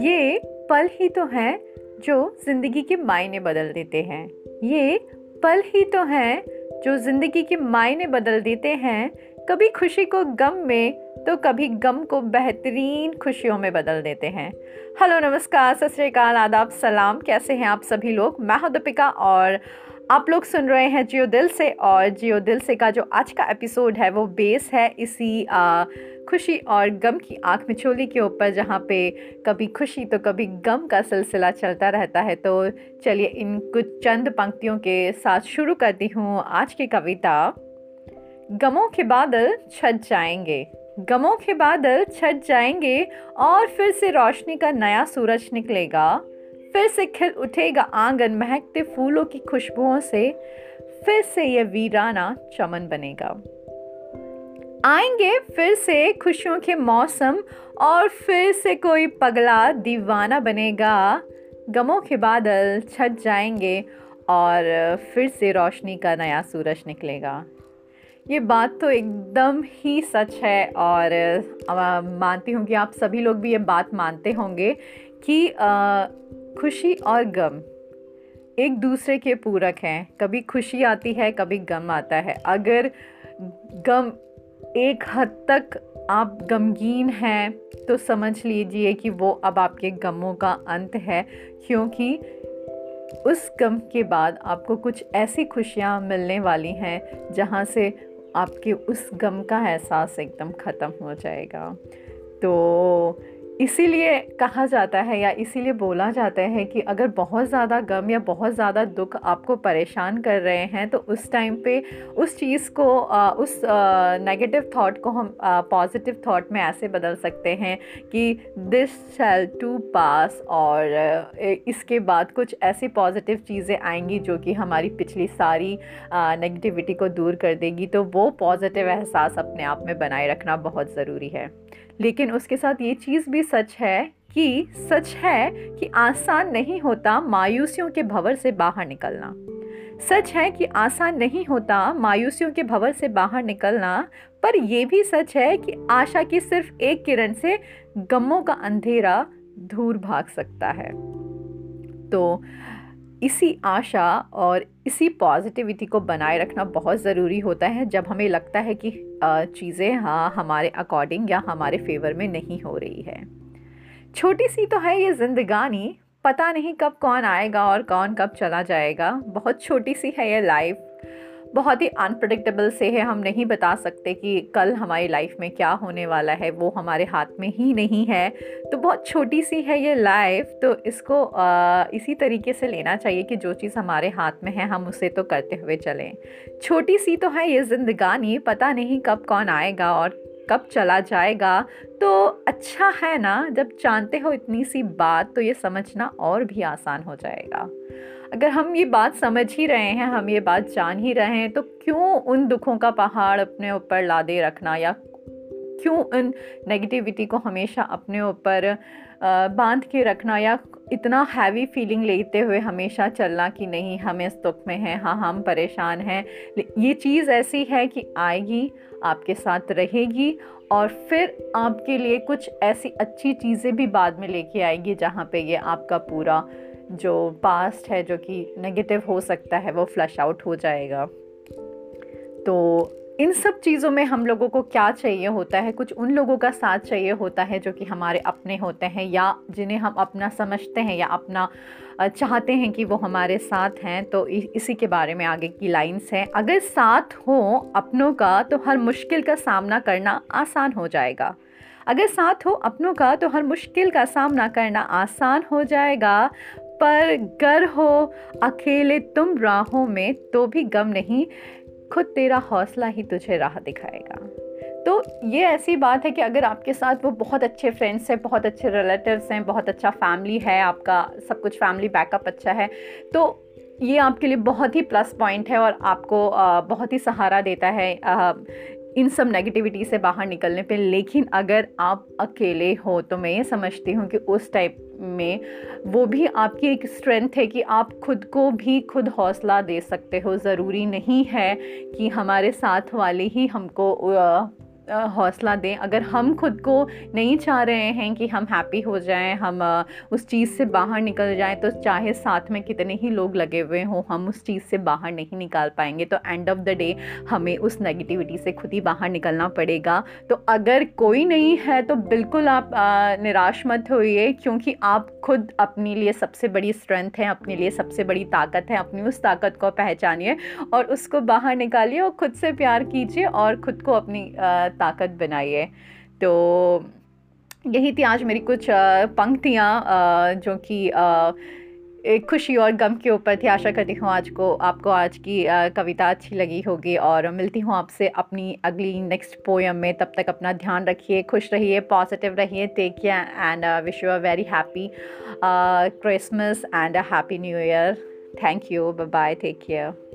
ये पल ही तो हैं जो ज़िंदगी के मायने बदल देते हैं। ये पल ही तो हैं जो ज़िंदगी के मायने बदल देते हैं। कभी खुशी को गम में तो कभी गम को बेहतरीन खुशियों में बदल देते हैं। हेलो, नमस्कार, सत श्रीकाल आदाब, सलाम। कैसे हैं आप सभी लोग? मैं हूँ दीपिका और आप लोग सुन रहे हैं जियो दिल से और जियो दिल से का जो आज का एपिसोड है वो बेस है इसी आ, खुशी और गम की आँख मिचोली के ऊपर जहाँ पे कभी खुशी तो कभी गम का सिलसिला चलता रहता है। तो चलिए इन कुछ चंद पंक्तियों के साथ शुरू करती हूँ आज की कविता। गमों के बादल छट जाएँगे। गमों के बादल छट जाएँगे और फिर से रोशनी का नया सूरज निकलेगा। फिर से खिल उठेगा आँगन महकते फूलों की खुशबुओं से फिर से यह वीराना चमन बनेगा। आएँगे फिर से खुशियों के मौसम और फिर से कोई पगला दीवाना बनेगा। गमों के बादल छट जाएँगे और फिर से रोशनी का नया सूरज निकलेगा। ये बात तो एकदम ही सच है और मानती हूँ कि आप सभी लोग भी ये बात मानते होंगे कि आ, खुशी और गम। एक दूसरे के पूरक हैं। कभी खुशी आती है, कभी गम आता है। अगर गम एक हद तक आप गमगीन हैं तो समझ लीजिए कि वो अब आपके गमों का अंत है, क्योंकि उस गम के बाद आपको कुछ ऐसी खुशियाँ मिलने वाली हैं, जहाँ से आपके उस गम का एहसास एकदम ख़त्म हो जाएगा। तो इसीलिए कहा जाता है या इसीलिए बोला जाता है कि अगर बहुत ज़्यादा गम या बहुत ज़्यादा दुख आपको परेशान कर रहे हैं तो उस टाइम पे उस चीज़ को उस नेगेटिव थॉट को हम पॉजिटिव थॉट में ऐसे बदल सकते हैं कि दिस शैल टू पास और इसके बाद कुछ ऐसी पॉजिटिव चीज़ें आएँगी जो कि हमारी पिछली सारी नेगेटिविटी को दूर कर देगी। तो वो पॉजिटिव एहसास अपने आप में बनाए रखना बहुत ज़रूरी है। लेकिन उसके साथ ये चीज़ भी सच है कि, सच है कि आसान नहीं होता मायूसियों के भंवर से बाहर निकलना। सच है कि आसान नहीं होता मायूसियों के भंवर से बाहर निकलना, पर यह भी सच है कि आशा की सिर्फ़ एक किरण से गमों का अंधेरा दूर भाग सकता है। तो इसी आशा और इसी पॉजिटिविटी को बनाए रखना बहुत ज़रूरी होता है जब हमें लगता है कि चीज़ें हाँ हमारे अकॉर्डिंग या हमारे फेवर में नहीं हो रही है। छोटी सी तो है ये ज़िंदगानी, पता नहीं कब कौन आएगा और कौन कब चला जाएगा। बहुत छोटी सी है ये लाइफ बहुत ही अनप्रडिक्टेबल से है हम नहीं बता सकते कि कल हमारी लाइफ में क्या होने वाला है वो हमारे हाथ में ही नहीं है। तो बहुत छोटी सी है ये लाइफ तो इसको आ, इसी तरीके से लेना चाहिए कि जो चीज़ हमारे हाथ में है हम उसे तो करते हुए चलें। छोटी सी तो है ये ज़िंदगानी पता नहीं कब कौन आएगा और कब चला जाएगा? तो अच्छा है ना, जब जानते हो इतनी सी बात तो ये समझना और भी आसान हो जाएगा। अगर हम ये बात समझ ही रहे हैं, हम ये बात जान ही रहे हैं तो क्यों उन दुखों का पहाड़ अपने ऊपर लादे रखना या क्यों उन नेगेटिविटी को हमेशा अपने ऊपर बाँध के रखना या इतना हैवी फीलिंग लेते हुए हमेशा चलना कि नहीं, हम इस दुख में हैं हाँ हम परेशान हैं। ये चीज़ ऐसी है कि आएगी, आपके साथ रहेगी और फिर आपके लिए कुछ ऐसी अच्छी चीज़ें भी बाद में लेके आएगी जहाँ पे ये आपका पूरा जो पास्ट है, जो कि नेगेटिव हो सकता है, वो फ्लश आउट हो जाएगा। तो इन सब चीज़ों में हम लोगों को क्या चाहिए होता है? कुछ उन लोगों का साथ चाहिए होता है जो कि हमारे अपने होते हैं या जिन्हें हम अपना समझते हैं या अपना चाहते हैं कि वो हमारे साथ हैं? तो इसी के बारे में आगे की लाइंस हैं। अगर साथ हो अपनों का तो हर मुश्किल का सामना करना आसान हो जाएगा। अगर साथ हो अपनों का तो हर मुश्किल का सामना करना आसान हो जाएगा। पर गर हो, अकेले तुम राहों में तो भी गम नहीं। खुद तेरा हौसला ही तुझे राह दिखाएगा। तो ये ऐसी बात है कि अगर आपके साथ वो बहुत अच्छे फ्रेंड्स हैं, बहुत अच्छे रिलेटिव्स हैं, बहुत अच्छा फैमिली है, आपका सब कुछ फैमिली बैकअप अच्छा है तो ये आपके लिए बहुत ही प्लस पॉइंट है और आपको बहुत ही सहारा देता है इन सब नेगेटिविटी से बाहर निकलने पे। लेकिन अगर आप अकेले हो तो मैं ये समझती हूँ कि उस टाइप में, वो भी आपकी एक स्ट्रेंथ है कि आप खुद को भी खुद हौसला दे सकते हो। ज़रूरी नहीं है कि हमारे साथ वाले ही हमको हौसला दें। अगर हम खुद को नहीं चाह रहे हैं कि हम हैप्पी हो जाएँ हम उस चीज़ से बाहर निकल जाएँ तो चाहे साथ में कितने ही लोग लगे हुए हों हम उस चीज़ से बाहर नहीं निकाल पाएँगे। तो एंड ऑफ़ द डे हमें उस नेगेटिविटी से खुद ही बाहर निकलना पड़ेगा। तो अगर कोई नहीं है तो बिल्कुल आप निराश मत होइए क्योंकि आप खुद अपने लिए सबसे बड़ी स्ट्रेंथ है अपने लिए सबसे बड़ी ताकत है। अपनी उस ताकत को पहचानिए और उसको बाहर निकालिए और खुद से प्यार कीजिए और खुद को अपनी ताकत बनाइए तो यही थी आज मेरी कुछ पंक्तियाँ जो कि खुशी और गम के ऊपर थी। आशा करती हूँ आज को आपको आज की कविता अच्छी लगी होगी और मिलती हूँ आपसे अपनी अगली नेक्स्ट पोएम में। तब तक अपना ध्यान रखिए, खुश रहिए पॉजिटिव रहिए take care and wish you a very happy Christmas and a happy new year thank you bye take care